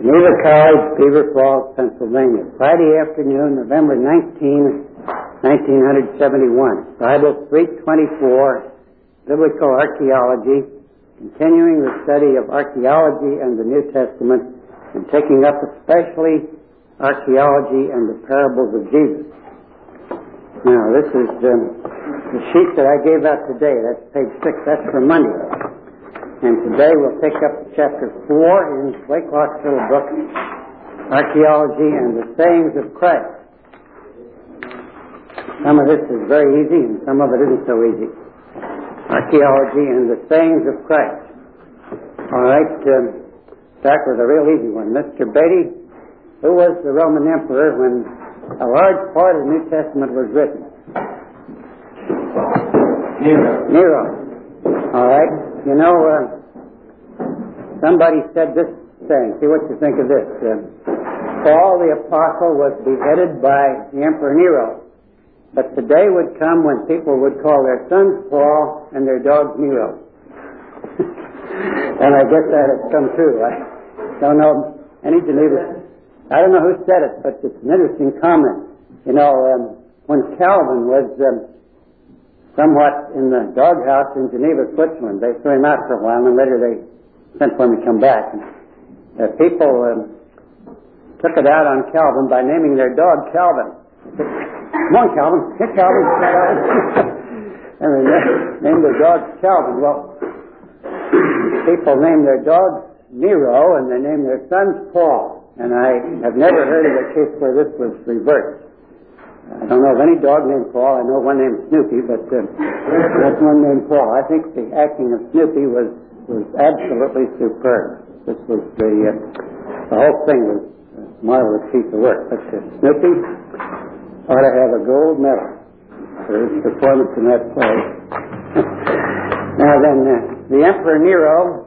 Geneva College, Beaver Falls, Pennsylvania. Friday afternoon, November 19, 1971. Bible 324, Biblical Archaeology, continuing the study of archaeology and the New Testament, and taking up especially archaeology and the parables of Jesus. Now, this is um, the sheet that I gave out today. That's page six. That's for Monday. And today we'll pick up chapter 4 in Blaiklock's little book, Archaeology and the Sayings of Christ. Some of this is very easy and some of it isn't so easy. Archaeology and the Sayings of Christ. All right, um, start with a real easy one. Mr. Beatty, who was the Roman emperor when a large part of the New Testament was written? Nero. Nero. All right. You know, uh, somebody said this saying. See what you think of this. Uh, Paul the Apostle was beheaded by the Emperor Nero. But the day would come when people would call their sons Paul and their dogs Nero. and I guess that has come true. I don't know any Geneva. I don't know who said it, but it's an interesting comment. You know, um, when Calvin was um, somewhat in the doghouse in Geneva, Switzerland, they threw him out for a while, and later they sent for him to come back. Uh, people um, took it out on Calvin by naming their dog Calvin. Come on, Calvin. Get Calvin. and they named their dog Calvin. Well, people named their dogs Nero and they named their sons Paul. And I have never heard of a case where this was reversed. I don't know of any dog named Paul. I know one named Snoopy, but uh, that's one named Paul. I think the acting of Snoopy was was absolutely superb. This was the uh, the whole thing was a marvelous piece of work. But uh, Snoopy ought to have a gold medal for his performance in that play. now then, uh, the Emperor Nero,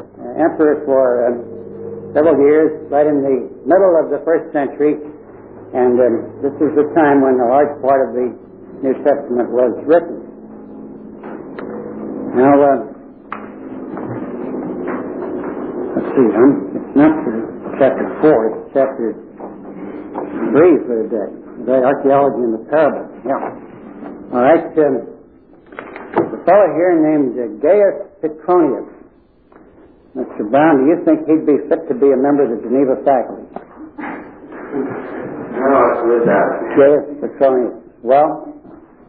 uh, emperor for uh, several years, right in the middle of the first century, and um, this is the time when a large part of the New Testament was written. Now, uh, let's see, um, it's not chapter 4, it's chapter 3 for the day. The archaeology and the parables. Yeah. All right. Um, the fellow here named uh, Gaius Petronius. Mr. Brown, do you think he'd be fit to be a member of the Geneva faculty? Gaius Petronius. Well,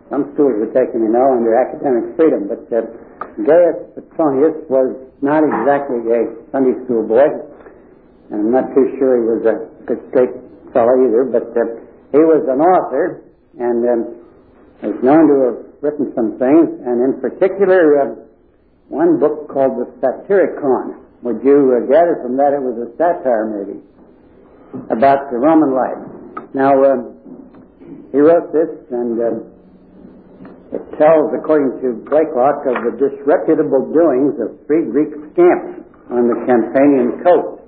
some schools are taking, you know, under academic freedom, but uh, Gaius Petronius was not exactly a Sunday school boy, and I'm not too sure he was a good straight fellow either, but uh, he was an author and um, is known to have written some things, and in particular, uh, one book called the Satyricon. Would you uh, gather from that it was a satire, maybe, about the Roman life? Now, um, he wrote this, and um, it tells, according to Blaiklock, of the disreputable doings of three Greek scamps on the Campanian coast.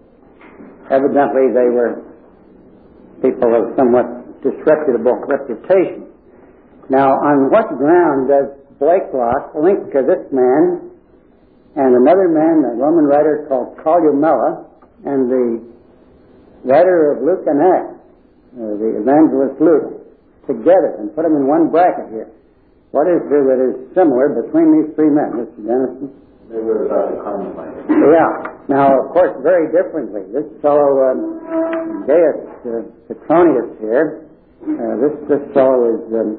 Evidently, they were people of somewhat disreputable reputation. Now, on what ground does Blaiklock link to this man and another man, a Roman writer called Columella, and the writer of Luke and Acts, uh, the evangelist Luke, together and put them in one bracket here? What is there that is similar between these three men, Mr. Dennison? They were about the common life. Yeah. Now, of course, very differently. This fellow, um, Gaius uh, Petronius here, uh, this this fellow is um,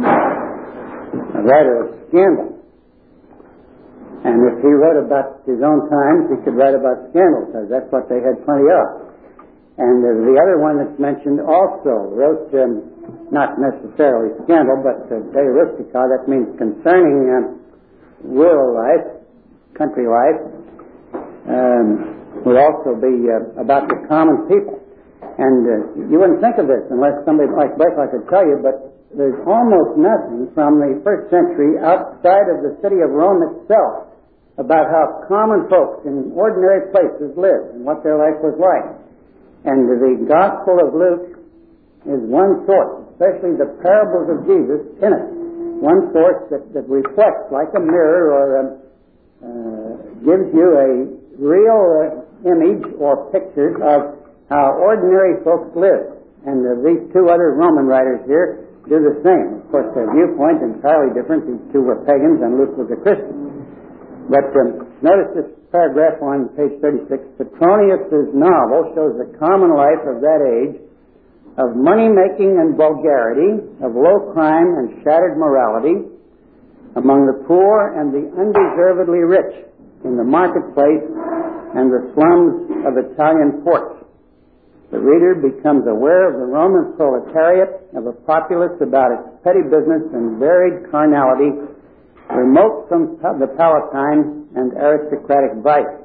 uh, a writer of scandal. And if he wrote about his own times, he could write about scandal, because that's what they had plenty of. And uh, the other one that's mentioned also wrote, um, not necessarily scandal, but uh, De Re Rustica, that means concerning um, rural life, country life, um, would also be uh, about the common people. And uh, you wouldn't think of this unless somebody like Blaiklock could tell you, but there's almost nothing from the first century outside of the city of Rome itself about how common folks in ordinary places lived and what their life was like. And the Gospel of Luke is one source, especially the parables of Jesus in it. One source that, that reflects like a mirror or um, uh, gives you a real uh, image or pictures of how ordinary folks live. And uh, these two other Roman writers here do the same. Of course, their viewpoint entirely different. These two were pagans and Luke was a Christian. But um, notice this paragraph on page 36. Petronius's novel shows the common life of that age of money making and vulgarity, of low crime and shattered morality among the poor and the undeservedly rich in the marketplace and the slums of Italian ports. The reader becomes aware of the Roman proletariat, of a populace about its petty business and varied carnality, remote from the Palatine and aristocratic vice.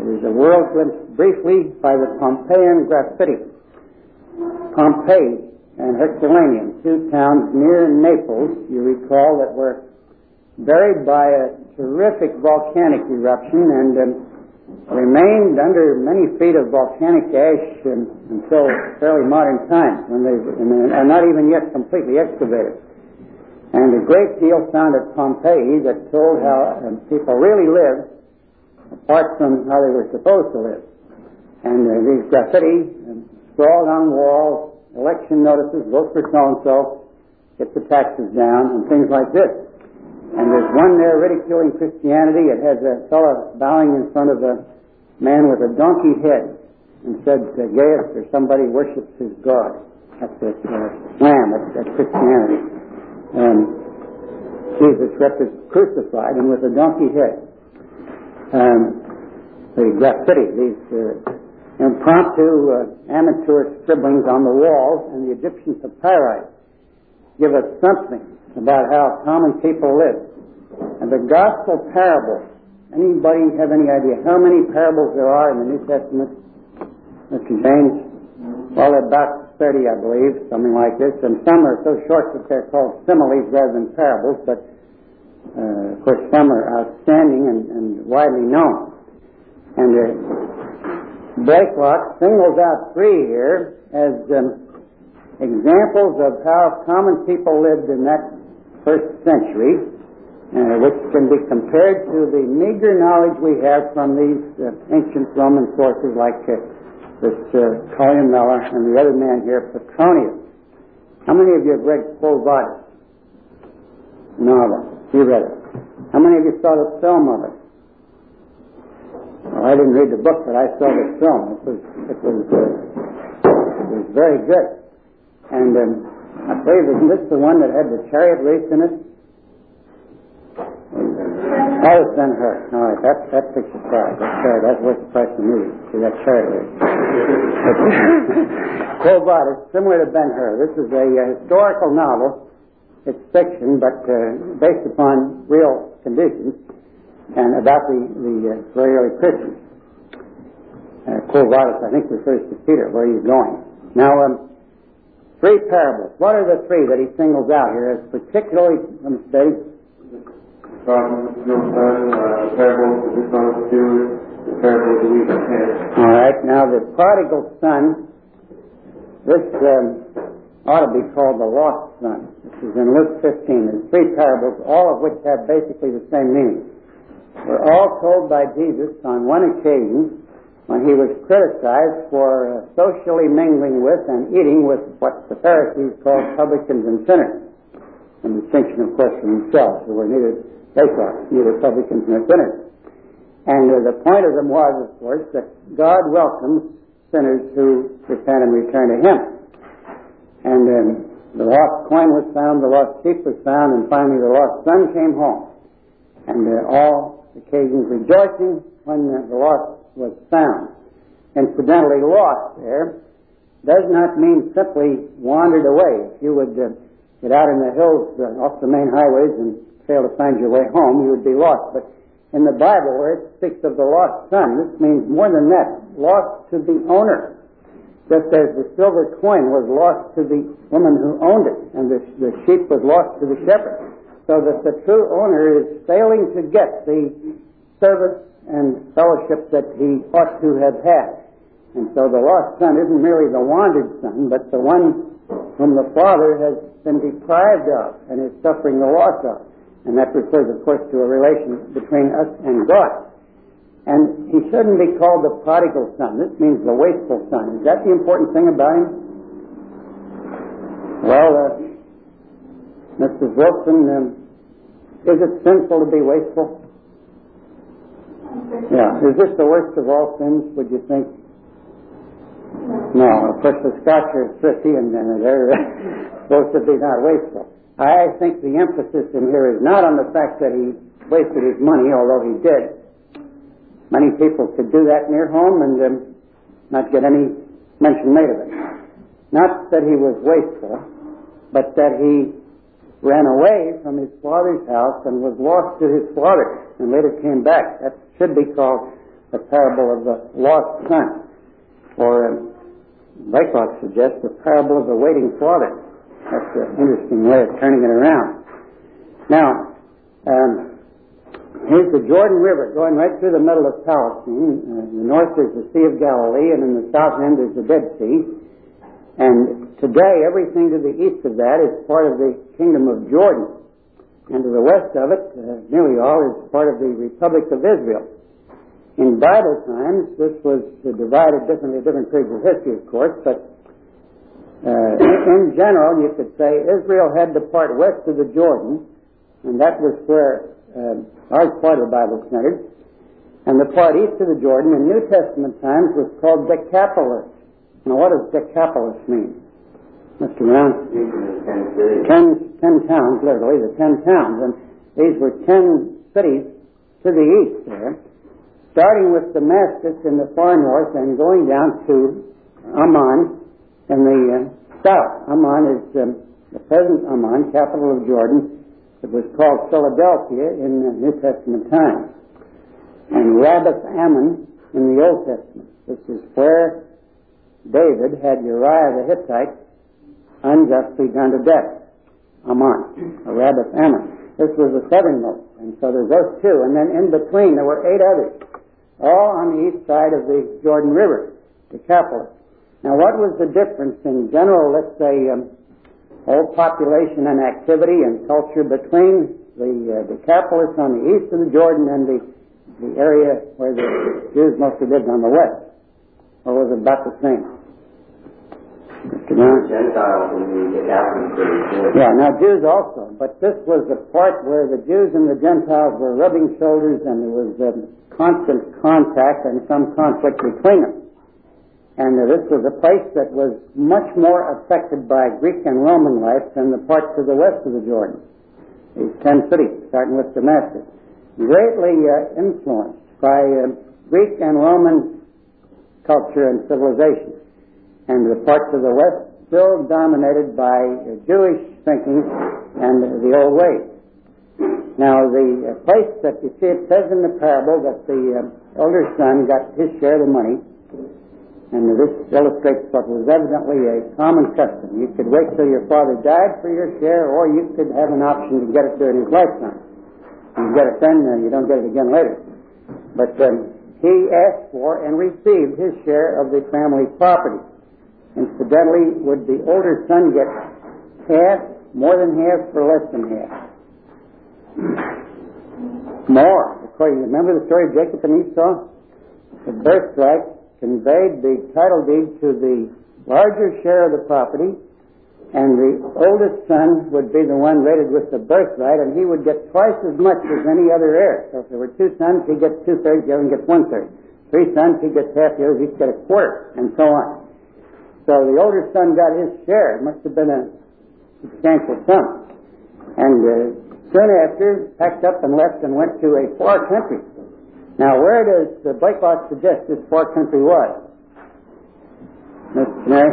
It is a world glimpsed briefly by the Pompeian graffiti. Pompeii and Herculaneum, two towns near Naples, you recall, that were buried by a terrific volcanic eruption and um, remained under many feet of volcanic ash um, until fairly modern times, when they are not even yet completely excavated. And a great deal found at Pompeii that told how people really lived, apart from how they were supposed to live. And uh, these graffiti scrawled on walls, election notices, vote for so-and-so, get the taxes down, and things like this. And there's one there ridiculing Christianity. It has a fellow bowing in front of a man with a donkey head and said, Gaius, or somebody worships his God. That's a uh, slam at, at Christianity. Um, Jesus crucified and with a donkey head. Um, the graffiti, these uh, impromptu uh, amateur scribblings on the walls and the Egyptian papyri give us something about how common people live. And the gospel parables Anybody have any idea how many parables there are in the New Testament, Mr. James? Well, about 30, I believe, something like this. And some are so short that they're called similes rather than parables, but uh, of course some are outstanding and, and widely known. And uh, Blaiklock singles out three here as um, examples of how common people lived in that first century uh, which can be compared to the meager knowledge we have from these uh, ancient Roman sources like uh, this uh, Columella and the other man here, Petronius. How many of you have read Quo Vadis? Novel. You read it. How many of you saw the film of it? Well, I didn't read the book, but I saw the film. It was it was uh, it was very good. And um, I believe isn't this the one that had the chariot race in it? Oh, it's Ben Hur. All right, that, that picture's price. That's fair. That's worth the price of movie. See, that chariot Cobot is similar to Ben Hur. This is a uh, historical novel. It's fiction, but uh, based upon real conditions and about the, the uh, very early Christians. Uh, I think, refers to Peter, where he's going. Now, um, three parables. What are the three that he singles out here as particularly, let me say, and All right, now the prodigal son, this um, ought to be called the lost son. This is in Luke 15. There's three parables, all of which have basically the same meaning. Were all told by Jesus on one occasion when he was criticized for uh, socially mingling with and eating with what the Pharisees called publicans and sinners. In distinction, of course, from themselves, who were neither they thought, neither publicans nor sinners. And uh, the point of them was, of course, that God welcomes sinners who repent and return to Him. And um, the lost coin was found, the lost sheep was found, and finally the lost son came home. And uh, all occasions rejoicing when uh, the lost was found. Incidentally, lost there does not mean simply wandered away. If you would uh, get out in the hills uh, off the main highways and fail to find your way home, you would be lost. But in the Bible, where it speaks of the lost son, this means more than that. Lost to the owner. Just as the silver coin was lost to the woman who owned it, and the, the sheep was lost to the shepherd. So that the true owner is failing to get the service and fellowship that he ought to have had. And so the lost son isn't merely the wandered son, but the one whom the father has been deprived of and is suffering the loss of. And that refers, of course, to a relation between us and God. And he shouldn't be called the prodigal son. This means the wasteful son. Is that the important thing about him? Well, uh, Mrs. Wilson, um, is it sinful to be wasteful? Yeah. Is this the worst of all sins, would you think? No. Of course, the Scotch are thrifty and, and they're supposed to be not wasteful. I think the emphasis in here is not on the fact that he wasted his money, although he did. Many people could do that near home and um, not get any mention made of it. Not that he was wasteful, but that he ran away from his father's house and was lost to his father and later came back. That should be called the parable of the lost son. Or, um, Blaiklock suggests the parable of the waiting father. That's an interesting way of turning it around. Now, um, here's the Jordan River going right through the middle of Palestine. Uh, in the north is the Sea of Galilee, and in the south end is the Dead Sea. And today, everything to the east of that is part of the kingdom of Jordan. And to the west of it, uh, nearly all, is part of the Republic of Israel. In Bible times, this was divided differently at different periods of history, of course, but uh, in general, you could say Israel had the part west of the Jordan, and that was where uh, large part of the Bible centered, and the part east of the Jordan in New Testament times was called Decapolis. Now, what does Decapolis mean? Mr. Brown? Ten, ten towns, literally, the ten towns, and these were ten cities to the east there starting with Damascus in the far north and going down to Amman in the uh, south. Amman is um, the present Amman, capital of Jordan. It was called Philadelphia in the New Testament times. And Rabbath Ammon in the Old Testament. This is where David had Uriah the Hittite unjustly done to death. Amman, or Rabbath Ammon. This was the southernmost. And so there's those two. And then in between there were eight others all on the east side of the Jordan River, Decapolis. Now, what was the difference in general, let's say, um, old population and activity and culture between the uh, Decapolis on the east of the Jordan and the, the area where the Jews mostly lived on the west? Or was it about the same? Gentiles the. Yeah, now Jews also, but this was the part where the Jews and the Gentiles were rubbing shoulders and there was um, constant contact and some conflict between them. And this was a place that was much more affected by Greek and Roman life than the parts of the west of the Jordan. These ten cities, starting with Damascus, greatly uh, influenced by uh, Greek and Roman culture and civilization. And the parts of the west still dominated by uh, Jewish thinking and the old ways. Now, the uh, place that you see, it says in the parable that the uh, older son got his share of the money, and this illustrates what was evidently a common custom. You could wait till your father died for your share, or you could have an option to get it during his lifetime. You get it then, and you don't get it again later. But um, he asked for and received his share of the family property. Incidentally, would the older son get half, more than half, or less than half? More. According, remember the story of Jacob and Esau? The birthright conveyed the title deed to the larger share of the property, and the oldest son would be the one rated with the birthright, and he would get twice as much as any other heir. So if there were two sons, he gets two thirds, the other one gets one third. Three sons, he gets half, the others each get a quarter, and so on. So the older son got his share. It must have been a substantial sum. And uh, soon after, packed up and left and went to a far country. Now, where does the Blaiklock suggest this far country was? Mr. Mary?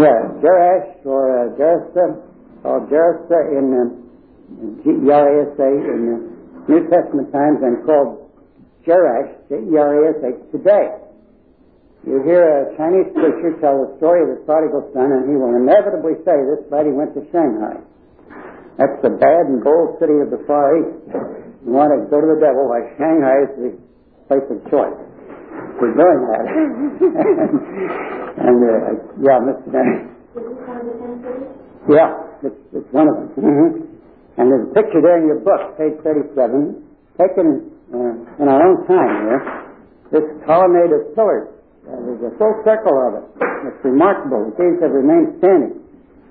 Yeah, Jerash or uh, Gerasa, or Gerasa in uh, G-E-R-A-S-A in the New Testament times and called Jerash, J-E-R-A-S-H, today. You hear a Chinese preacher tell the story of the prodigal son, and he will inevitably say this he went to Shanghai. That's the bad and bold city of the Far East. You want to go to the devil, why Shanghai is the place of choice. We're doing that. and, uh, yeah, Mr. Dennis. Yeah, it's, it's one of them. Mm-hmm. And there's a picture there in your book, page 37, taken uh, in our own time here, this colonnade of pillars. Uh, there's a full circle of it. It's remarkable. The gates have remained standing.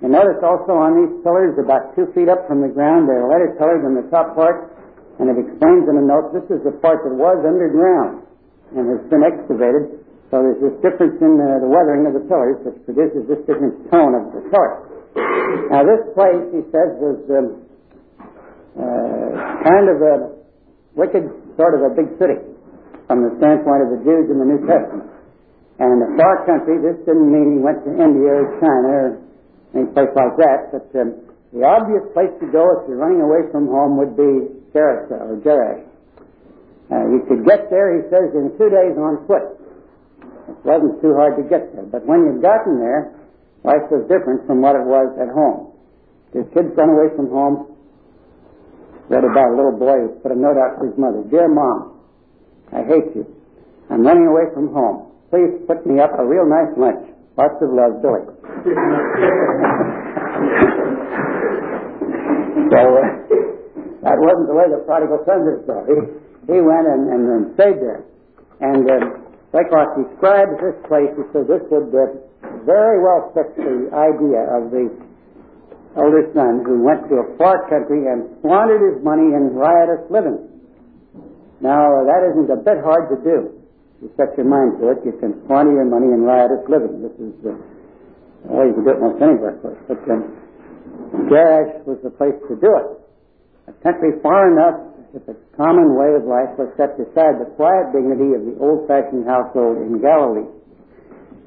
And notice also on these pillars, about two feet up from the ground, they're lighter colored in the top part, and it explains in a note this is the part that was underground and has been excavated. So there's this difference in uh, the weathering of the pillars, which produces this different tone of the color. Now, this place, he says, was um, uh, kind of a wicked sort of a big city from the standpoint of the Jews in the New Testament. And a far country, this didn't mean he went to India or China or any place like that, but um, the obvious place to go if you're running away from home would be Jericho or Jerash. Uh, you could get there, he says, in two days on foot. It wasn't too hard to get there. But when you'd gotten there, life was different from what it was at home. The kids run away from home. Read about a little boy who put a note out to his mother. Dear Mom, I hate you. I'm running away from home. Please put me up a real nice lunch. Lots of love, Billy. so, uh, that wasn't the way the prodigal son did so. He, he went and, and, and stayed there. And uh, Wyckoff describes this place, he said this would uh, very well fit the idea of the older son who went to a far country and squandered his money in riotous living. Now, uh, that isn't a bit hard to do. You set your mind to it, you can squander your money in riotous living. This is the way you can do it most anywhere. But um, Jerash was the place to do it a country far enough that the common way of life was set aside the quiet dignity of the old-fashioned household in Galilee.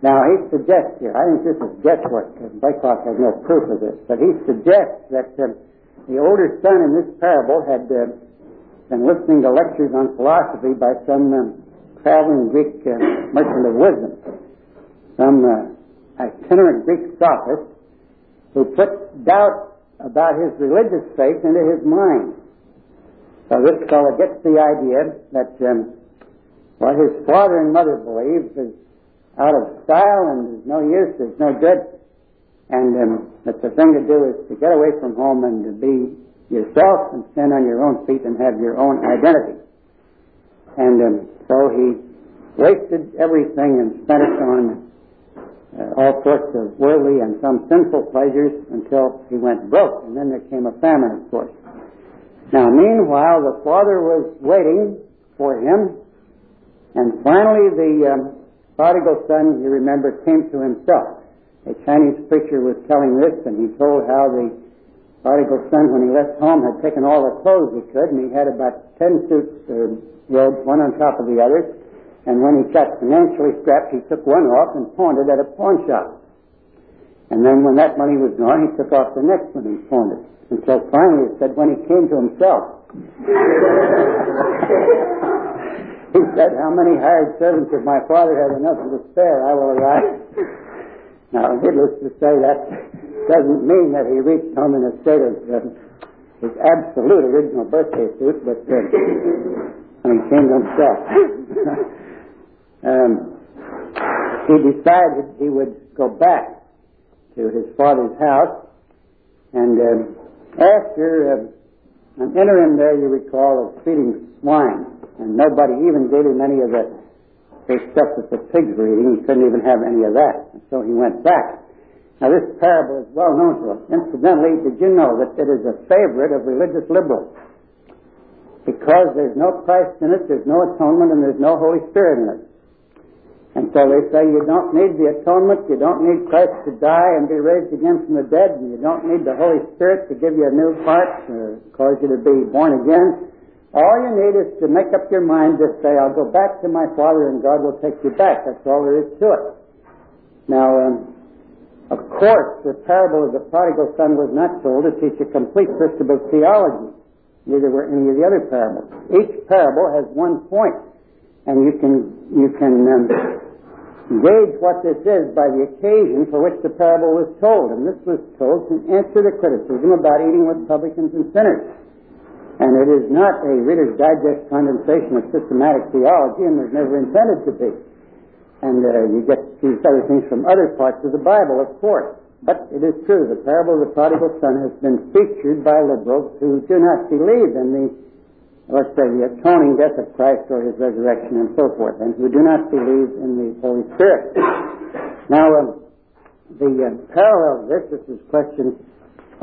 Now, he suggests here, I think this is guesswork, because Wyckoff has no proof of this, but he suggests that uh, the older son in this parable had uh, been listening to lectures on philosophy by some um, traveling Greek uh, merchant of wisdom, some uh, itinerant Greek sophist, who put doubt about his religious faith into his mind. So this fellow gets the idea that um, what his father and mother believe is out of style and is no use, is no good, and um, that the thing to do is to get away from home and to be yourself and stand on your own feet and have your own identity. And um, so he wasted everything and spent it on uh, all sorts of worldly and some sinful pleasures until he went broke. And then there came a famine, of course. Now, meanwhile, the father was waiting for him, and finally the um, prodigal son, you remember, came to himself. A Chinese preacher was telling this, and he told how the prodigal son, when he left home, had taken all the clothes he could, and he had about ten suits, uh, robes, one on top of the other, and when he got financially strapped, he took one off and pawned it at a pawn shop. And then when that money was gone, he took off the next one and pawned it. Until finally it said when he came to himself. he said, how many hired servants if my father has enough to spare, I will arise. now, needless to say, that doesn't mean that he reached home in a state of uh, his absolute original birthday suit, but uh, when he came to himself. um, he decided he would go back to his father's house, and um, after uh, an interim there, you recall, of feeding swine, and nobody even gave him any of the, the stuff that the pigs were eating. He couldn't even have any of that, and so he went back. Now, this parable is well known to us. Incidentally, did you know that it is a favorite of religious liberals? Because there's no Christ in it, there's no atonement, and there's no Holy Spirit in it. And so they say you don't need the atonement, you don't need Christ to die and be raised again from the dead, and you don't need the Holy Spirit to give you a new heart, or cause you to be born again. All you need is to make up your mind to say, I'll go back to my Father and God will take you back. That's all there is to it. Now, um, of course, the parable of the prodigal son was not told to teach a complete system of theology. Neither were any of the other parables. Each parable has one point and you can you can um, gauge what this is by the occasion for which the parable was told. And this was told to answer the criticism about eating with publicans and sinners. And it is not a Reader's Digest condensation of systematic theology, and was never intended to be. And uh, you get these other things from other parts of the Bible, of course. But it is true, the parable of the prodigal son has been featured by liberals who do not believe in the let's say, the atoning death of Christ or his resurrection and so forth, and who do not believe in the Holy Spirit. Now, um, the uh, parallel of this, this is question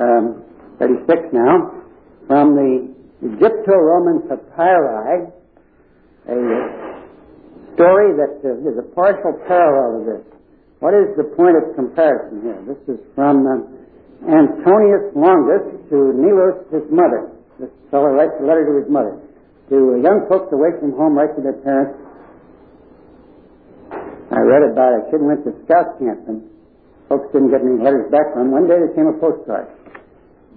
um, 36 now, from the Egypto-Roman papyri, a story that uh, is a partial parallel of this. What is the point of comparison here? This is from uh, Antonius Longus to Nilus, his mother. This fellow writes a letter to his mother. To young folks away from home, write to their parents. I read about it. a kid went to scout camp and folks didn't get any letters back from him. One day there came a postcard.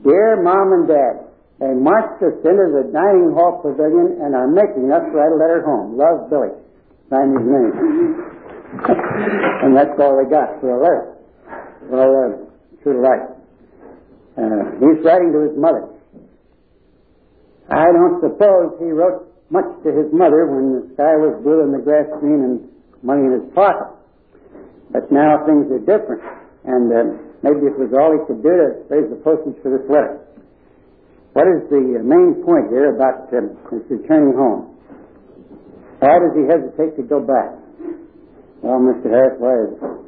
Dear Mom and Dad, they marched us into the dining hall pavilion and are making us write a letter home. Love, Billy. Sign his name. and that's all they got for a letter. Well, uh, true to life. Uh, he's writing to his mother. I don't suppose he wrote much to his mother when the sky was blue and the grass green and money in his pocket. But now things are different. And uh, maybe it was all he could do to raise the postage for this letter. What is the main point here about uh, his returning home? Why does he hesitate to go back? Well, Mr. Harris, why is it?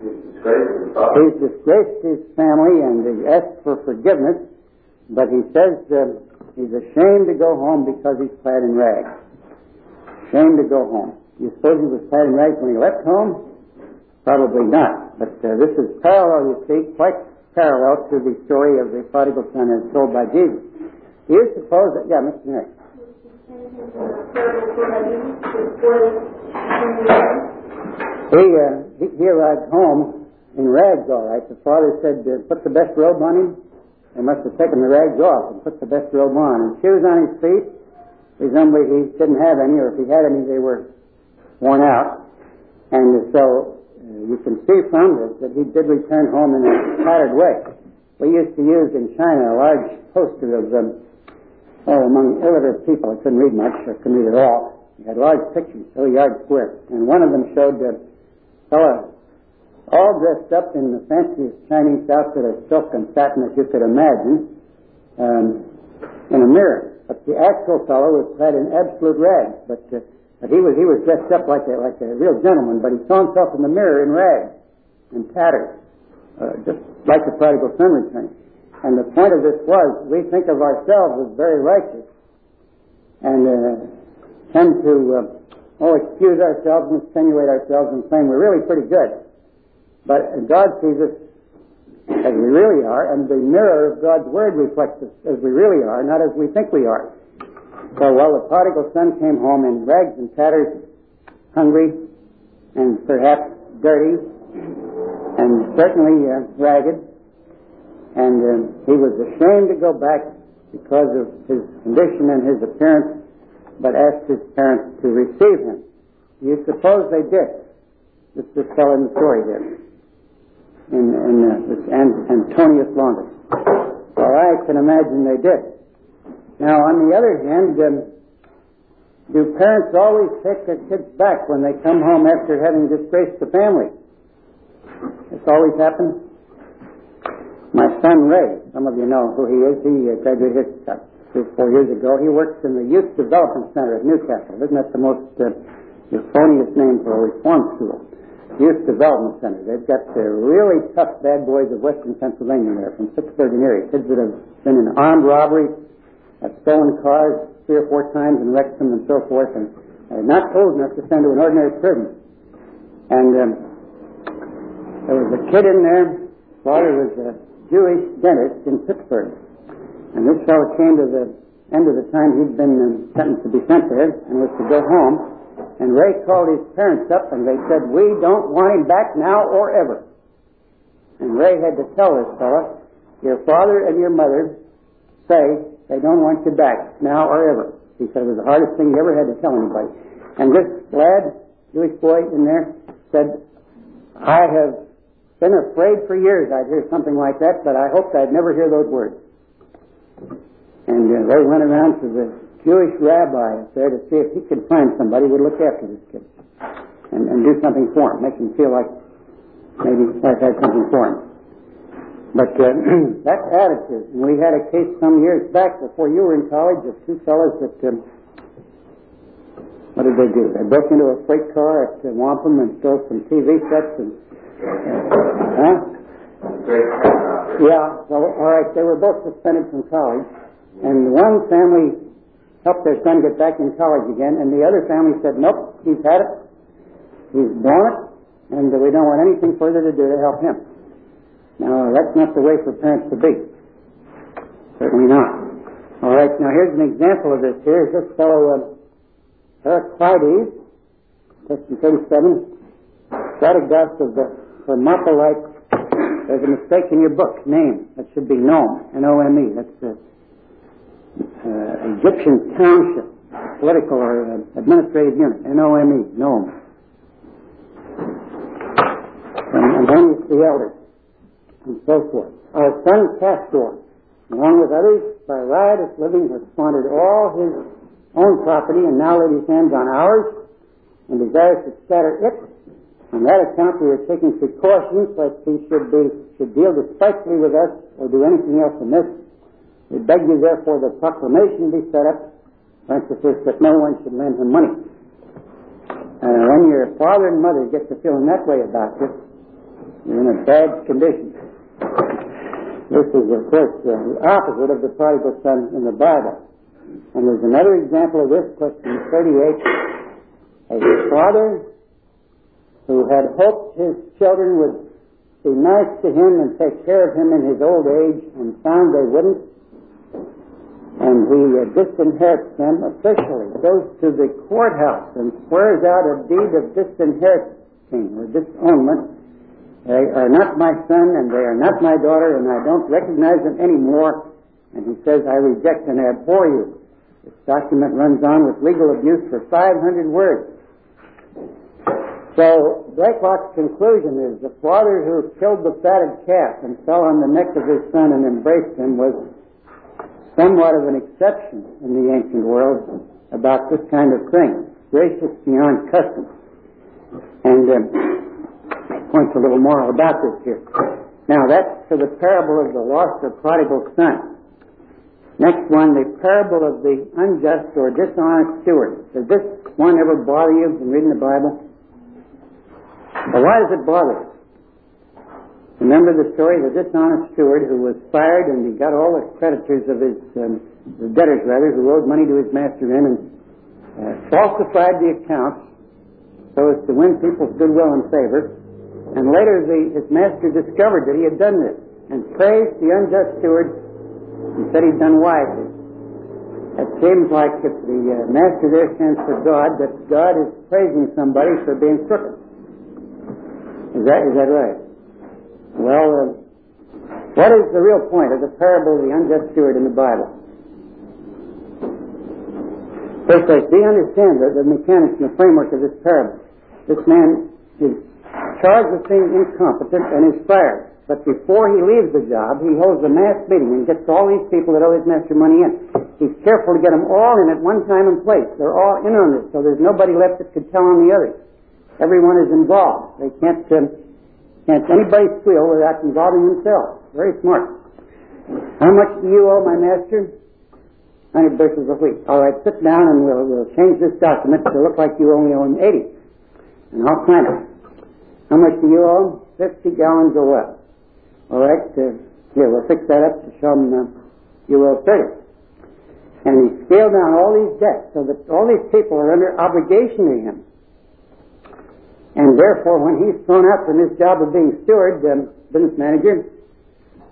He's disgraced his family and he asked for forgiveness, but he says uh, he's ashamed to go home because he's clad in rags. Ashamed to go home. You suppose he was clad in rags when he left home? Probably not. But uh, this is parallel, you see, quite parallel to the story of the prodigal son as told by Jesus. Do you suppose that, yeah, Mr. Harris? He, uh, he, he arrived home in rags, all right. The father said, uh, put the best robe on him. They must have taken the rags off and put the best robe on. And shoes on his feet, presumably he didn't have any, or if he had any, they were worn out. And so uh, you can see from this that he did return home in a tattered way. We used to use in China a large poster of them, oh, among illiterate people. I couldn't read much, I couldn't read at all. We had large pictures, so a yard square. And one of them showed uh, fellow all dressed up in the fanciest Chinese outfit of silk and satin that you could imagine um, in a mirror. But the actual fellow was clad in absolute rags. But, uh, but he was he was dressed up like a like a real gentleman. But he saw himself in the mirror in rags and tatters, uh, just like the prodigal son returning. And the point of this was, we think of ourselves as very righteous, and uh, tend to uh, oh excuse ourselves and extenuate ourselves and claim we're really pretty good. But God sees us as we really are, and the mirror of God's Word reflects us as we really are, not as we think we are. So while the prodigal son came home in rags and tatters, hungry, and perhaps dirty, and certainly uh, ragged, and uh, he was ashamed to go back because of his condition and his appearance, but asked his parents to receive him. You suppose they did? This is fellow in the story here in, in uh, this Antonius Longus. Well, I can imagine they did. Now, on the other hand, um, do parents always take their kids back when they come home after having disgraced the family? It's always happened. My son Ray, some of you know who he is. He uh, graduated uh, three, four years ago. He works in the Youth Development Center at New Castle. Isn't that the most uh, euphonious name for a reform school? Youth Development Center. They've got the really tough bad boys of western Pennsylvania there from 630 and area. Kids that have been in armed robbery, have stolen cars three or four times and wrecked them and so forth, and are not old enough to send to an ordinary prison. And um, there was a kid in there, father was a Jewish dentist in Pittsburgh. And this fellow came to the end of the time he'd been um, sentenced to be sent there and was to go home. And Ray called his parents up and they said, we don't want him back now or ever. And Ray had to tell this fellow, your father and your mother say they don't want you back now or ever. He said it was the hardest thing he ever had to tell anybody. And this lad, Jewish boy in there, said, I have been afraid for years I'd hear something like that, but I hoped I'd never hear those words. And uh, they went around to the Jewish rabbi up there to see if he could find somebody who would look after this kid and, and do something for him, make him feel like maybe life had something for him. But uh, that attitude, and we had a case some years back before you were in college of two fellows that, um, what did they do? They broke into a freight car at uh, Wampum and stole some TV sets and, huh? Yeah, well, all right, they were both suspended from college, and one family helped their son get back in college again, and the other family said, nope, he's had it, he's blown it, and we don't want anything further to do to help him. Now, that's not the way for parents to be. Certainly not. All right, now here's an example of this. Here's this fellow, uh, Heraclides, question 37, Strategos of the Hermopolite. There's a mistake in your book, name. That should be Nome, N-O-M-E. That's the uh, Egyptian township, political or uh, administrative unit, N-O-M-E, Nome. From Antonius the Elder and so forth. Our son Castor, along with others, by riotous living, has squandered all his own property and now laid his hands on ours and desires to scatter it. On that account, we are taking precautions lest he should be should deal despitefully with us or do anything else amiss. We beg you, therefore, that proclamation be set up, emphasis that no one should lend him money. And when your father and mother get to feeling that way about you, you're in a bad condition. This is, of course, the opposite of the prodigal son in the Bible. And there's another example of this, question 38. A father who had hoped his children would be nice to him and take care of him in his old age and found they wouldn't. And he uh, disinherits them officially, goes to the courthouse and swears out a deed of disinheriting or disownment they are not my son and they are not my daughter and I don't recognize them anymore. And he says, I reject and abhor you. This document runs on with legal abuse for 500 words. So, Blaiklock's conclusion is the father who killed the fatted calf and fell on the neck of his son and embraced him was somewhat of an exception in the ancient world about this kind of thing. Gracious beyond custom. And um, points a little more about this here. Now that's for the parable of the lost or prodigal son. Next one, the parable of the unjust or dishonest steward. Does this one ever bother you in reading the Bible? Well, why does it bother you? Remember the story of the dishonest steward who was fired and he got all the creditors of his, um, the debtors rather, who owed money to his master in and uh, falsified the accounts so as to win people's goodwill and favor. And later the, his master discovered that he had done this and praised the unjust steward and said he'd done wisely. It seems like if the uh, master there stands for God, that God is praising somebody for being crooked. Is that, is that right? Well, uh, what is the real point of the parable of the unjust steward in the Bible? First place, do you understand the, the mechanics and the framework of this parable? This man is charged with being incompetent and is fired. But before he leaves the job, he holds a mass meeting and gets all these people that owe his master money in. He's careful to get them all in at one time and place. They're all in on this, so there's nobody left that could tell on the others. Everyone is involved. They can't, um, can't anybody squeal without involving himself. Very smart. How much do you owe my master? 100 bushels of wheat. All right, sit down and we'll, we'll change this document to look like you only owe him 80. And I'll sign it. How much do you owe? 50 gallons of oil. All right, uh, here, we'll fix that up to show them uh, you owe 30. And he scaled down all these debts so that all these people are under obligation to him. And therefore, when he's thrown out from his job of being steward, um, business manager,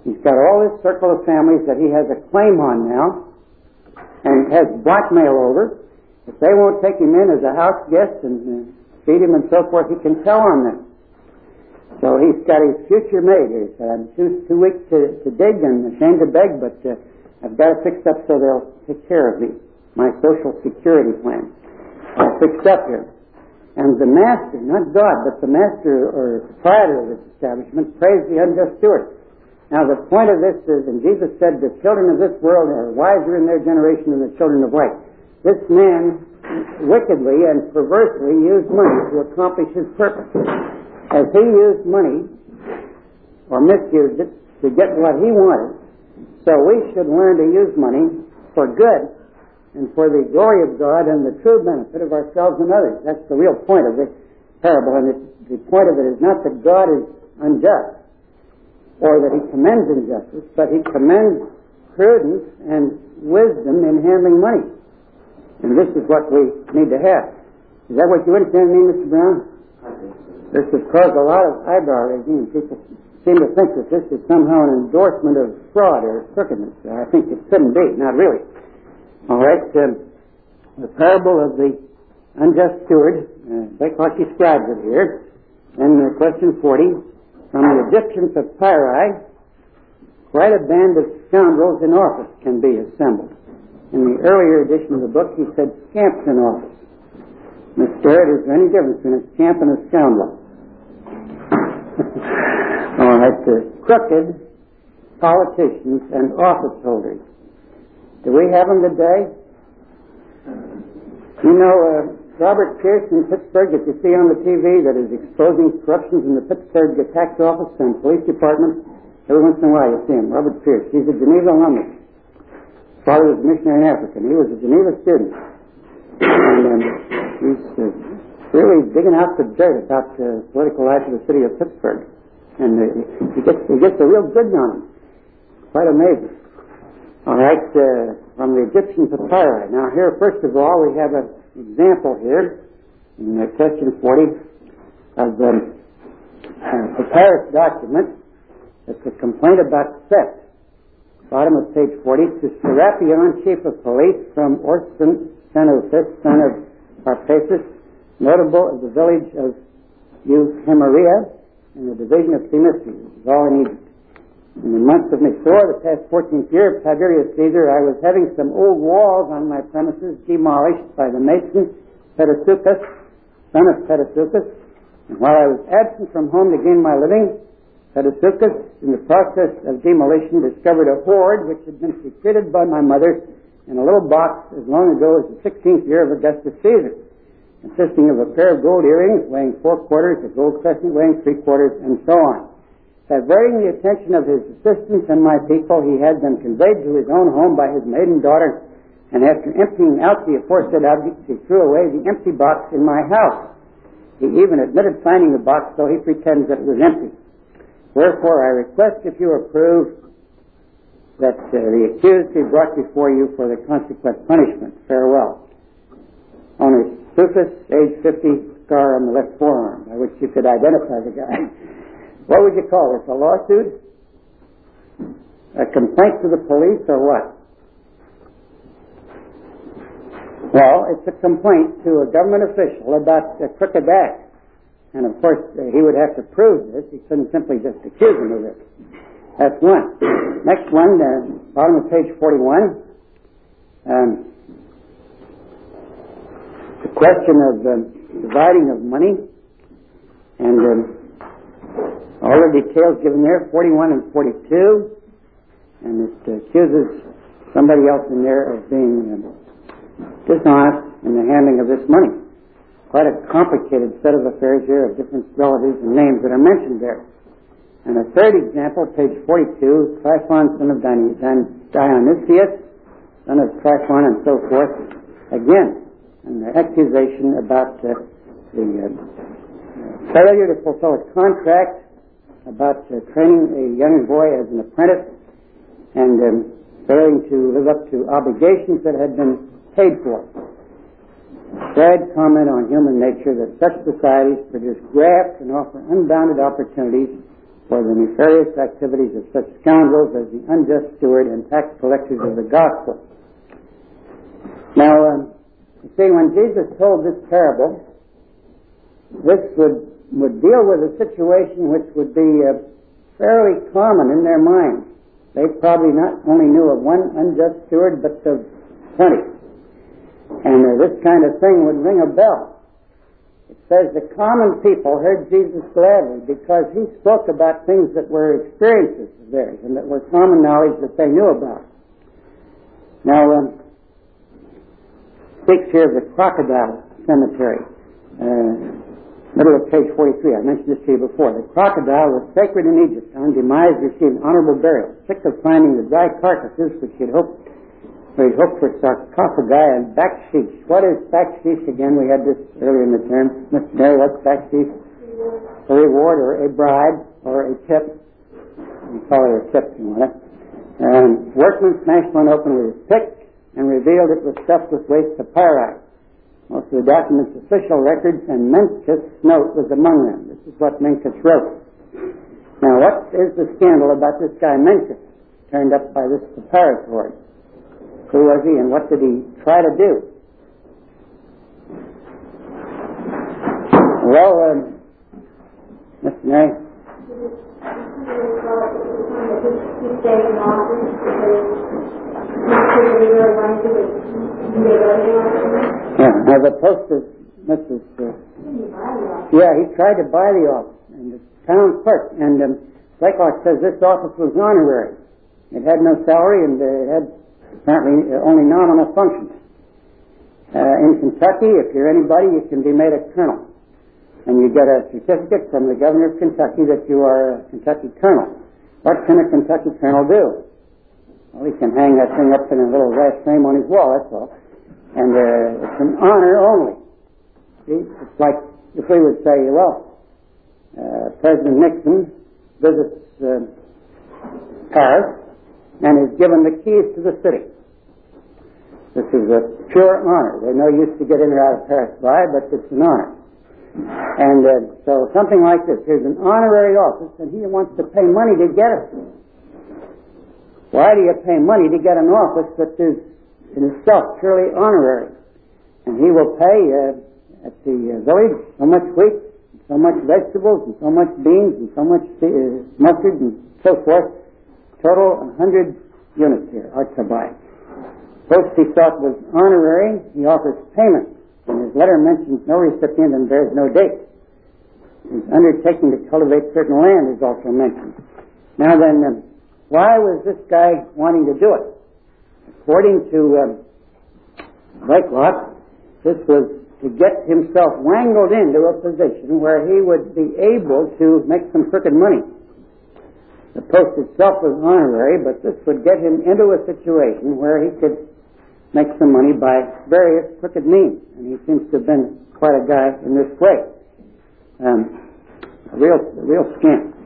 he's got all this circle of families that he has a claim on now and has blackmail over. If they won't take him in as a house guest and uh, feed him and so forth, he can tell on them. So he's got his future made. He said, I'm too, too weak to, to dig and ashamed to beg, but uh, I've got it fixed up so they'll take care of me. My social security plan. All fixed up here. And the master, not God, but the master or proprietor of this establishment, praised the unjust steward. Now the point of this is, and Jesus said, the children of this world are wiser in their generation than the children of light. This man wickedly and perversely used money to accomplish his purpose as he used money or misused it to get what he wanted. So we should learn to use money for good and for the glory of God and the true benefit of ourselves and others. That's the real point of this parable. And the point of it is not that God is unjust or that he commends injustice, but he commends prudence and wisdom in handling money. And this is what we need to have. Is that what you understand me, Mr. Brown? This has caused a lot of eyebrow raising. and People seem to think that this is somehow an endorsement of fraud or crookedness. I think it couldn't be, not really. All right, um, the parable of the unjust steward, uh, what describes it here, in uh, question 40, from the Egyptian papyri, quite a band of scoundrels in office can be assembled. In the earlier edition of the book, he said scamps in office. Mr. Is there any difference between a scamp and a scoundrel? All right, the crooked politicians and office holders. Do we have them today? You know, uh, Robert Pierce in Pittsburgh, that you see on the TV, that is exposing corruptions in the Pittsburgh tax office and police department. Every once in a while you see him, Robert Pierce. He's a Geneva alumnus. His father was a missionary in Africa, and he was a Geneva student. And um, he's uh, really digging out the dirt about the political life of the city of Pittsburgh. And uh, he, gets, he gets a real good on him. Quite amazing. All right, uh, from the Egyptian papyri. Now here, first of all, we have an example here in uh, question 40 of the uh, papyrus document it's a complaint about theft. Bottom of page 40. To Serapion, chief of police from Orson Xenophis, son of Harpasus, notable of the village of Euhemeria in the division of. This all in Egypt. In the month of Mesore, the past 14th year of Tiberius Caesar, I was having some old walls on my premises demolished by the mason Pedisucus, son of Pedisucus. And while I was absent from home to gain my living, Pedisucus, in the process of demolition, discovered a hoard which had been secreted by my mother in a little box as long ago as the 16th year of Augustus Caesar, consisting of a pair of gold earrings weighing four quarters, a gold crescent weighing three quarters, and so on. Diverting the attention of his assistants and my people, he had them conveyed to his own home by his maiden daughter, and after emptying out the aforesaid objects, he threw away the empty box in my house. He even admitted finding the box, though he pretends that it was empty. Wherefore I request if you approve that uh, the accused be brought before you for the consequent punishment. Farewell. Owner Sufus, age 50, scar on the left forearm, by which you could identify the guy. what would you call this? A lawsuit? A complaint to the police or what? Well, it's a complaint to a government official about a crooked act. And of course, he would have to prove this. He couldn't simply just accuse him of it. That's one. Next one, uh, bottom of page 41. Um, the question of um, dividing of money and um, all the details given there, 41 and 42. And it uh, accuses somebody else in there of being um, dishonest in the handling of this money quite a complicated set of affairs here of different relatives and names that are mentioned there. And a third example, page 42, Tryphon, son of Dionysius, son of Tryphon, and so forth. Again, an accusation about uh, the uh, failure to fulfill a contract, about uh, training a young boy as an apprentice, and um, failing to live up to obligations that had been paid for sad comment on human nature that such societies produce graft and offer unbounded opportunities for the nefarious activities of such scoundrels as the unjust steward and tax collectors of the gospel. Now, um, you see, when Jesus told this parable, this would, would deal with a situation which would be uh, fairly common in their minds. They probably not only knew of one unjust steward, but of twenty. And uh, this kind of thing would ring a bell. It says the common people heard Jesus gladly because he spoke about things that were experiences of theirs and that were common knowledge that they knew about. Now, um, speaks here of the crocodile cemetery. Uh, Middle of page 43, I mentioned this to you before. The crocodile was sacred in Egypt. On demise received honorable burial. Sick of finding the dry carcasses which he'd hoped, where he'd hoped for sarcophagi and backsheesh. What is backsheesh again? We had this earlier in the term. Mr. Mary, what's backsheesh? A reward or a bribe or a tip. You call it a tip you want it. Um, workman smashed one open with his pick and revealed it was stuffed with waste papyri. Most of the documents, official records, and Menkes' note was among them. This is what Menkes wrote. Now, what is the scandal about this guy Menkes, turned up by this preparatory? Who was he, and what did he try to do? Well, um, Mr. Mary? Yeah, now the post of Mrs. Uh, yeah, he tried to buy the office, and the town clerk, and um, Blaiklock says this office was honorary. It had no salary, and uh, it had apparently only nominal functions. Uh, in Kentucky, if you're anybody, you can be made a colonel. And you get a certificate from the governor of Kentucky that you are a Kentucky colonel. What can a Kentucky colonel do? Well, he can hang that thing up in a little glass frame on his wall, that's all. And uh, it's an honor only. See? It's like if we would say, well, uh, President Nixon visits uh, Paris and is given the keys to the city. This is a pure honor. They're no use to get in or out of Paris by, but it's an honor. And uh, so something like this. Here's an honorary office, and he wants to pay money to get it. Why do you pay money to get an office that is in itself purely honorary? And he will pay uh, at the uh, village so much wheat, so much vegetables, and so much beans, and so much uh, mustard, and so forth. Total 100 units here buy. First he thought was honorary. He offers payment. And his letter mentions no recipient and bears no date. His undertaking to cultivate certain land is also mentioned. Now then, um, why was this guy wanting to do it? According to um, this was to get himself wangled into a position where he would be able to make some crooked money. The post itself was honorary, but this would get him into a situation where he could make some money by various crooked means. And he seems to have been quite a guy in this way. Um, a real, a real scamp.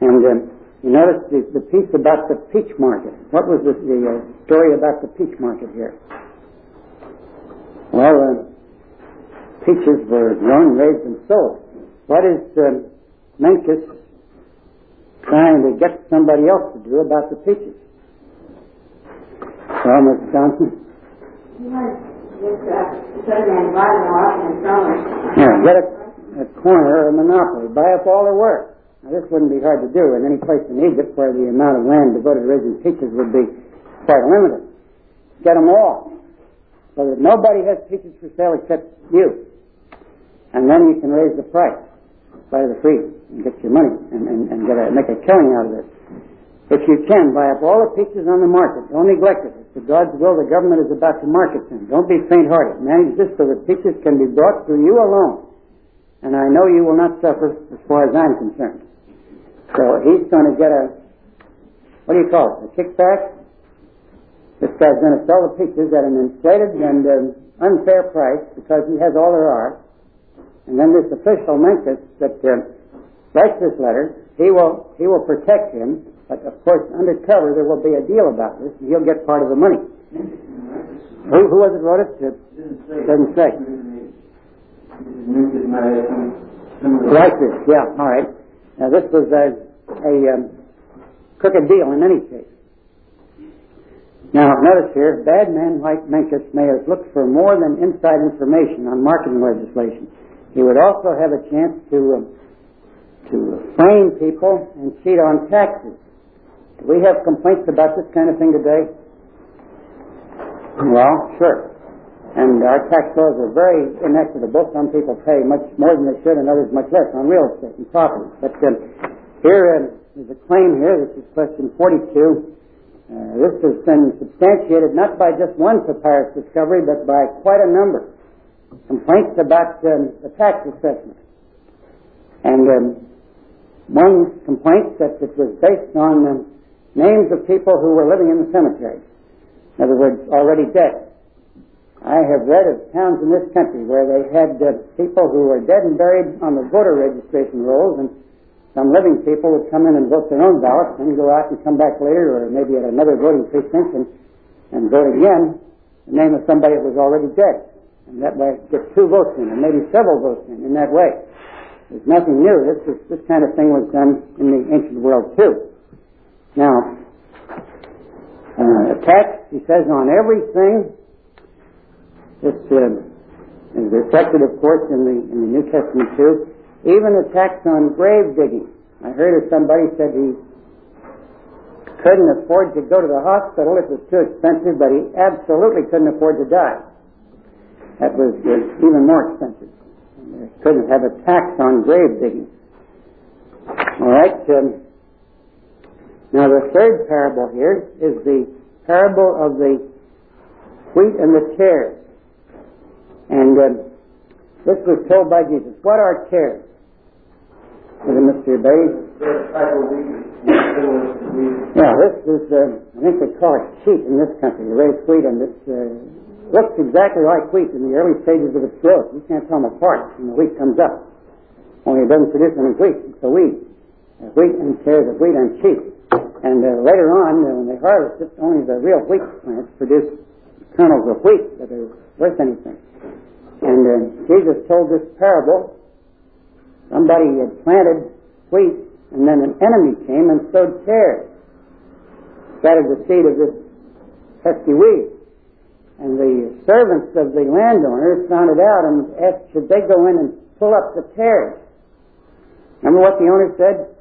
And um, you notice the, the piece about the peach market. What was the, the uh, story about the peach market here? Well, uh, peaches were grown, raised, and sold. What is um, Menkes trying to get somebody else to do about the peaches? Well, Mr. Johnson? Yeah, get a, a corner or a monopoly. Buy up all their work. Now, this wouldn't be hard to do in any place in Egypt where the amount of land devoted to raising peaches would be quite limited. Get them all. So that nobody has peaches for sale except you. And then you can raise the price by the free and get your money and, and, and get a, make a killing out of it. If you can, buy up all the peaches on the market. Don't neglect it. It's God's will the government is about to market them. Don't be faint-hearted. Manage this so that peaches can be brought through you alone. And I know you will not suffer as far as I'm concerned. So he's going to get a, what do you call it, a kickback? This guy's going to sell the pictures at an inflated and um, unfair price because he has all there are. And then this official Menkes that uh, writes this letter, he will, he will protect him but of course, undercover, there will be a deal about this, and he'll get part of the money. Who, who was it wrote it? It doesn't say. Like this, yeah, all right. Now, this was a, a um, crooked deal in any case. Now, notice here, bad men like Menkes may have looked for more than inside information on marketing legislation. He would also have a chance to um, to frame people and cheat on taxes. Do we have complaints about this kind of thing today? Well, sure. And our tax laws are very inequitable. Some people pay much more than they should and others much less on real estate and property. But um, here uh, is a claim here. This is question 42. Uh, this has been substantiated not by just one papyrus discovery, but by quite a number. Complaints about um, the tax assessment. And um, one complaint that it was based on um, names of people who were living in the cemetery. In other words, already dead. I have read of towns in this country where they had uh, people who were dead and buried on the voter registration rolls, and some living people would come in and vote their own ballots, and go out and come back later, or maybe at another voting precinct, and, and vote again the name of somebody that was already dead. And that way get two votes in, and maybe several votes in, in that way. There's nothing new. This, is, this kind of thing was done in the ancient world too. Now, uh, attacks, he says, on everything. This is reflected, of course, in the, in the New Testament too. Even attacks on grave digging. I heard of somebody said he couldn't afford to go to the hospital, it was too expensive, but he absolutely couldn't afford to die. That was uh, even more expensive. He couldn't have a tax on grave digging. All right. Um, now the third parable here is the parable of the wheat and the tares. And um, this was told by Jesus. What are tares? Is it Mr. Bates? Yeah, this is, uh, I think they call it sheep in this country, they raise wheat, and it uh, looks exactly like wheat in the early stages of its growth. You can't tell them apart when the wheat comes up. Only it doesn't produce any wheat. It's a weed. Uh, wheat and tares of wheat and sheep. And uh, later on, uh, when they harvest it, only the real wheat plants produce kernels of wheat that are worth anything. And uh, Jesus told this parable. Somebody had planted wheat and then an enemy came and sowed tares, scattered the seed of this pesky weed. And the servants of the landowners found it out and asked, should they go in and pull up the tares? Remember what the owner said?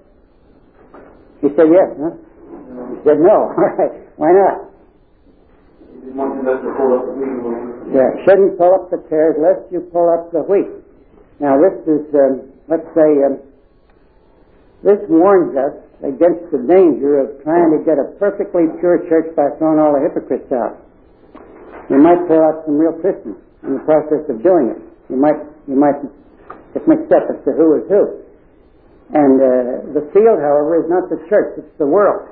He said yes, huh? He said no. All right. Why not? Yeah, shouldn't pull up the tares lest you pull up the wheat. Now this is, um, let's say, um, this warns us against the danger of trying to get a perfectly pure church by throwing all the hypocrites out. You might pull out some real Christians in the process of doing it. You might, you might get mixed up as to who is who. And uh, the field, however, is not the church, it's the world.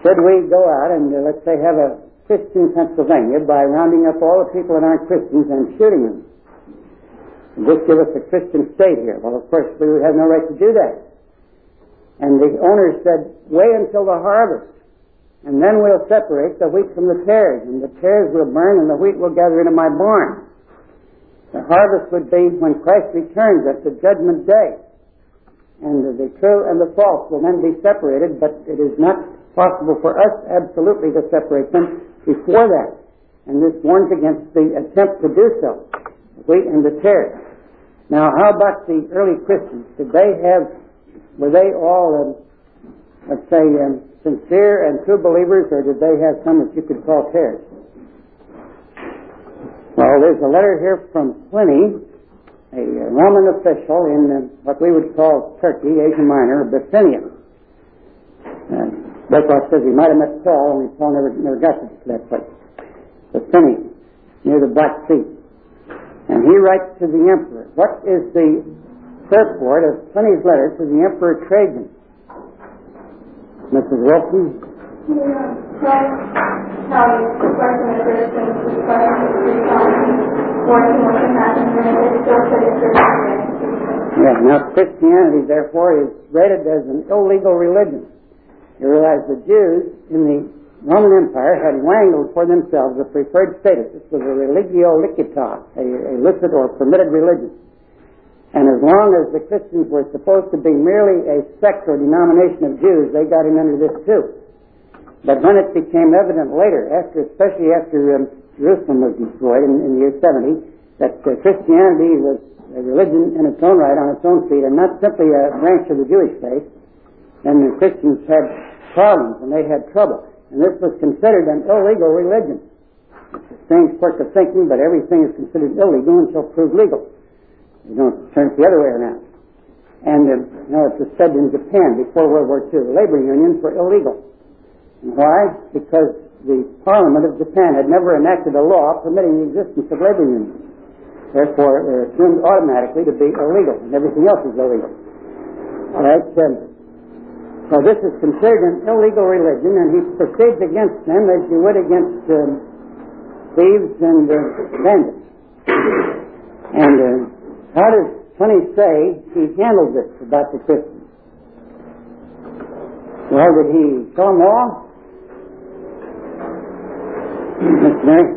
Should we go out and, uh, let's say, have a Christian Pennsylvania by rounding up all the people that aren't Christians and shooting them? and just give us a Christian state here. Well, of course, we would have no right to do that. And the owner said, wait until the harvest, and then we'll separate the wheat from the tares, and the tares will burn, and the wheat will gather into my barn. The harvest would be when Christ returns at the judgment day. And the true and the false will then be separated, but it is not possible for us absolutely to separate them before that. And this warns against the attempt to do so wheat and the tares. Now, how about the early Christians? Did they have, were they all, um, let's say, um, sincere and true believers, or did they have some that you could call tares? Well, there's a letter here from Pliny, a Roman official in uh, what we would call Turkey, Asia Minor, Bithynia. Uh, Beckhoff says he might have met Paul, only Paul never, never got to that place. Bithynia, near the Black Sea. And he writes to the emperor. What is the purport of Pliny's letter to the Emperor Trajan? Mrs. Wilson? Yeah, now Christianity, therefore, is rated as an illegal religion. You realize the Jews in the Roman Empire had wangled for themselves a preferred status. This was a religio licita, a, a licit or permitted religion. And as long as the Christians were supposed to be merely a sect or denomination of Jews, they got in under this too. But when it became evident later, after, especially after um, Jerusalem was destroyed in, in the year 70, that uh, Christianity was a religion in its own right, on its own feet, and not simply a branch of the Jewish faith, then the Christians had problems and they had trouble. And this was considered an illegal religion. It's strange quirk of thinking, but everything is considered illegal until proved legal. You don't turn it the other way around. And uh, you know, it was said in Japan before World War II, labor unions were illegal. And why? Because the Parliament of Japan had never enacted a law permitting the existence of labor unions. Therefore, they're assumed automatically to be illegal, and everything else is illegal. All right. Um, so this is considered an illegal religion, and he proceeds against them as you would against um, thieves and uh, bandits. And uh, how does Pliny say he handled this about the Christians? Well, did he kill them all? Mr. Mary?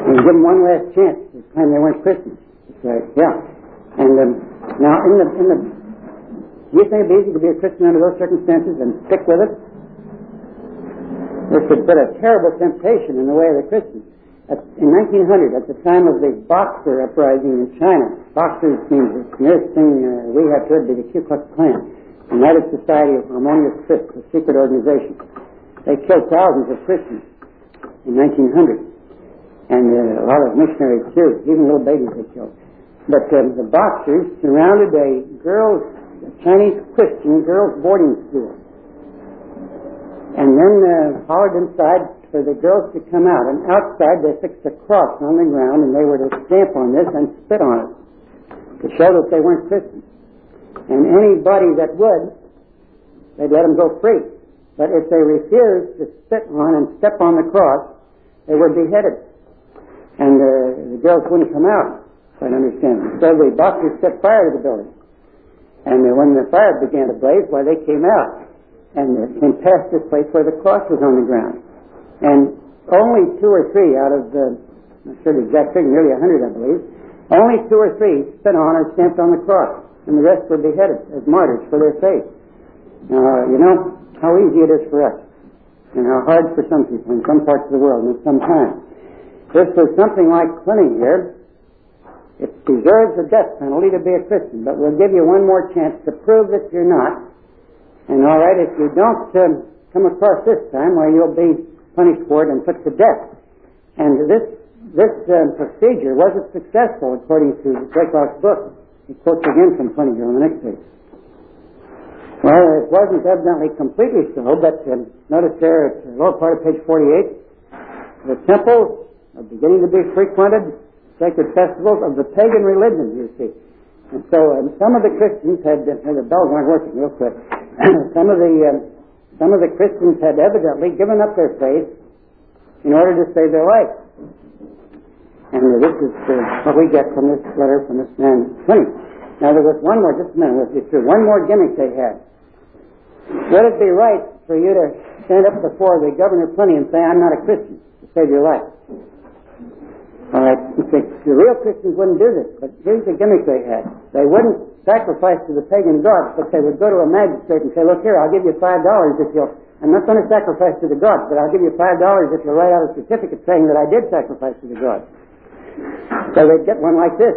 And give them one last chance to claim they weren't Christians. Right. Yeah. And um, now, in the in the, do you think be easy to be a Christian under those circumstances and stick with it? This has been a terrible temptation in the way of the Christians. At, in 1900, at the time of the Boxer uprising in China, Boxers means the nearest thing uh, we have to it be the Ku Klux Klan, United Society of Harmonious Fists, a secret organization. They killed thousands of Christians in 1900 and uh, a lot of missionaries too, even little babies they killed. But um, the Boxers surrounded a girls, a Chinese Christian girls' boarding school, and then uh, hollered inside for the girls to come out. And outside they fixed a cross on the ground, and they were to stamp on this and spit on it to show that they weren't Christians. And anybody that would, they'd let them go free. But if they refused to spit on and step on the cross, they were beheaded and uh, the girls wouldn't come out, I understand. So the Boxers set fire to the building. And when the fire began to blaze, why, they came out and came past this place where the cross was on the ground. And only two or three out of the, I'm sure the exact figure, nearly a hundred, I believe, only two or three spit on or stamped on the cross, and the rest were beheaded as martyrs for their faith. Now, you know how easy it is for us, and how hard for some people in some parts of the world and at some time. This was something like Pliny here. It deserves the death penalty to be a Christian, but we'll give you one more chance to prove that you're not. And all right, if you don't um, come across this time, well, you'll be punished for it and put to death. And this this um, procedure wasn't successful, according to Draycott's book. He quotes again from Pliny on the next page. Well, it wasn't evidently completely so, but um, notice there at the lower part of page 48, the temple are beginning to be frequented sacred festivals of the pagan religion, you see. And so um, some of the Christians had, uh, the bells aren't working real quick, some of the, um, some of the Christians had evidently given up their faith in order to save their life. And uh, this is uh, what we get from this letter from this man, Pliny. Now there was one more, just a minute, through, one more gimmick they had. Would it be right for you to stand up before the governor Pliny and say, I'm not a Christian, to save your life? All right, the real Christians wouldn't do this, but here's the gimmick they had. They wouldn't sacrifice to the pagan gods, but they would go to a magistrate and say, look here, I'll give you five dollars if you'll, I'm not going to sacrifice to the gods, but I'll give you five dollars if you'll write out a certificate saying that I did sacrifice to the gods. So they'd get one like this,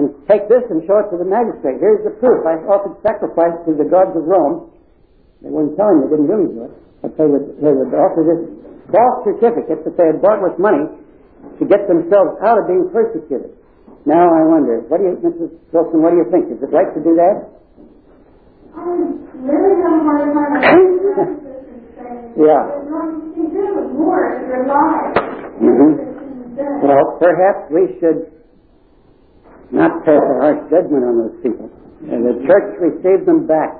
and take this and show it to the magistrate. Here's the proof. I offered sacrifice to the gods of Rome. They wouldn't tell him they didn't really do it, but they would, they would offer this false certificate that they had bought with money to get themselves out of being persecuted. Now I wonder, what do you, Mrs. Wilson, what do you think? Is it right to do that? I really have a hard time Yeah. You do it more if you're alive. Mhm. Well, perhaps we should not pass a harsh judgment on those people. And the church received them back.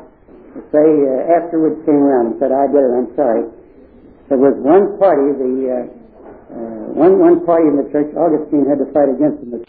To say uh, afterwards came around and said, I did it, I'm sorry. There was one party, the uh, uh, one one party in the church, Augustine had to fight against them.